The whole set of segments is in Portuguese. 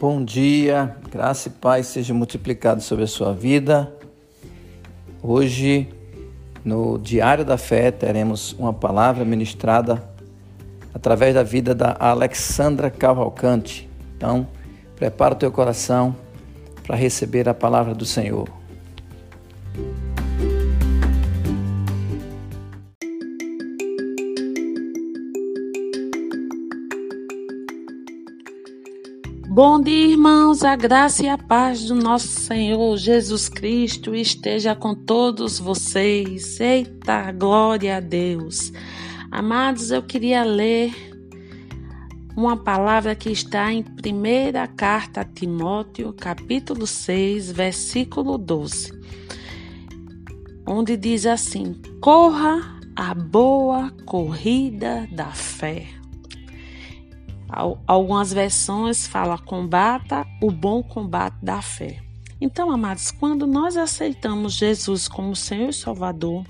Bom dia, graça e paz seja multiplicado sobre a sua vida. Hoje, no Diário da Fé, teremos uma palavra ministrada através da vida da Alexandra Cavalcante. Então, prepara o teu coração para receber a palavra do Senhor. Bom dia, irmãos. A graça e a paz do nosso Senhor Jesus Cristo esteja com todos vocês. Eita, glória a Deus. Amados, eu queria ler uma palavra que está em primeira carta a Timóteo, capítulo 6, versículo 12, onde diz assim: Corra a boa corrida da fé. Algumas versões falam combata o bom combate da fé. Então, amados, quando nós aceitamos Jesus como Senhor e Salvador,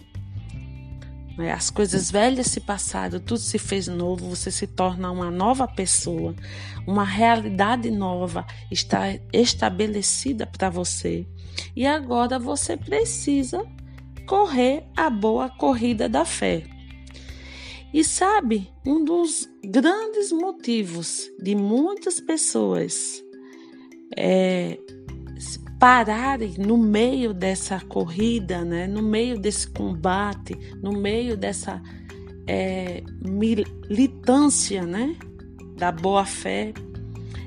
né, as coisas velhas se passaram, tudo se fez novo, você se torna uma nova pessoa, uma realidade nova está estabelecida para você. E agora você precisa correr a boa corrida da fé. E sabe, um dos grandes motivos de muitas pessoas é, pararem no meio dessa corrida, né, no meio desse combate, no meio dessa é, militância né, da boa fé,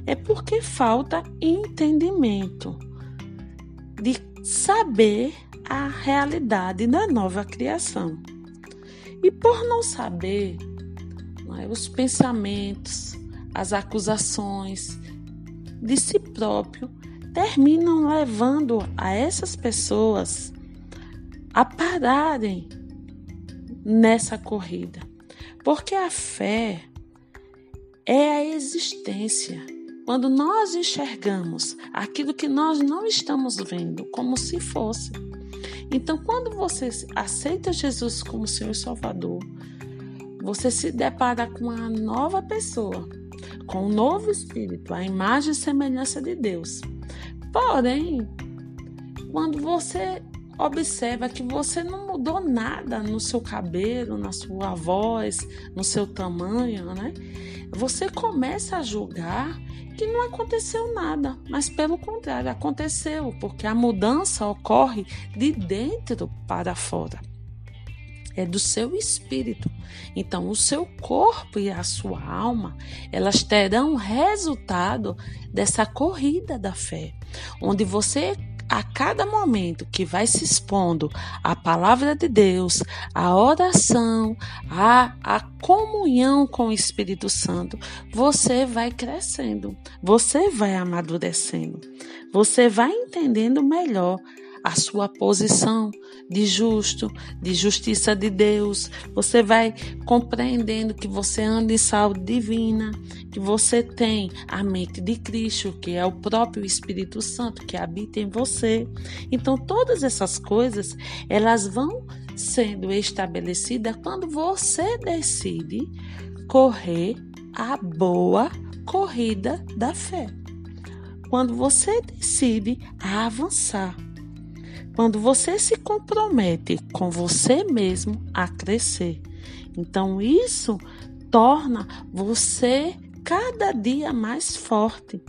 é porque falta entendimento de saber a realidade da nova criação. E por não saber é, os pensamentos, as acusações de si próprio, terminam levando a essas pessoas a pararem nessa corrida. Porque a fé é a existência. Quando nós enxergamos aquilo que nós não estamos vendo como se fosse, então, quando você aceita Jesus como Senhor e Salvador, você se depara com uma nova pessoa, com um novo espírito, a imagem e semelhança de Deus. Porém, quando você observa que você não mudou nada no seu cabelo, na sua voz, no seu tamanho, né? Você começa a julgar que não aconteceu nada, mas pelo contrário, aconteceu, porque a mudança ocorre de dentro para fora. É do seu espírito. Então, o seu corpo e a sua alma, elas terão resultado dessa corrida da fé, onde você a cada momento que vai se expondo à palavra de Deus, à oração, à, à comunhão com o Espírito Santo, você vai crescendo, você vai amadurecendo, você vai entendendo melhor a sua posição de justo, de justiça de Deus. Você vai compreendendo que você anda em saúde divina, que você tem a mente de Cristo, que é o próprio Espírito Santo que habita em você. Então, todas essas coisas, elas vão sendo estabelecidas quando você decide correr a boa corrida da fé. Quando você decide avançar quando você se compromete com você mesmo a crescer. Então, isso torna você cada dia mais forte.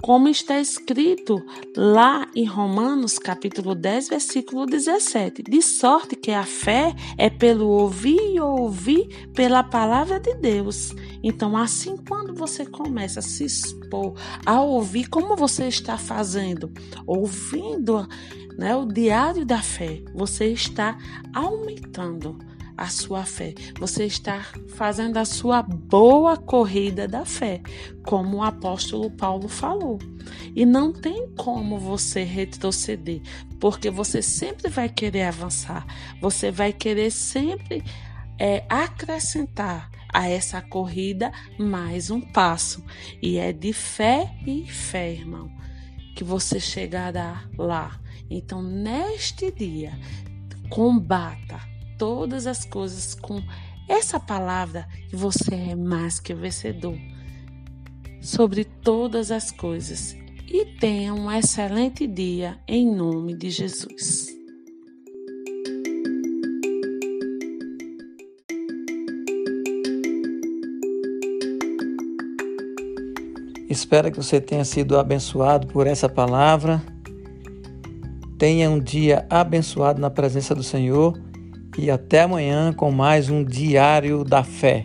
Como está escrito lá em Romanos, capítulo 10, versículo 17: De sorte que a fé é pelo ouvir e ouvir pela palavra de Deus. Então, assim, quando você começa a se expor a ouvir, como você está fazendo? Ouvindo né, o diário da fé, você está aumentando a sua fé. Você está fazendo a sua boa corrida da fé, como o apóstolo Paulo falou. E não tem como você retroceder, porque você sempre vai querer avançar, você vai querer sempre é, acrescentar a essa corrida mais um passo. E é de fé e fé, irmão, que você chegará lá. Então, neste dia, combata todas as coisas com essa palavra que você é mais que vencedor. sobre todas as coisas e tenha um excelente dia em nome de Jesus. Espero que você tenha sido abençoado por essa palavra. Tenha um dia abençoado na presença do Senhor e até amanhã com mais um Diário da Fé.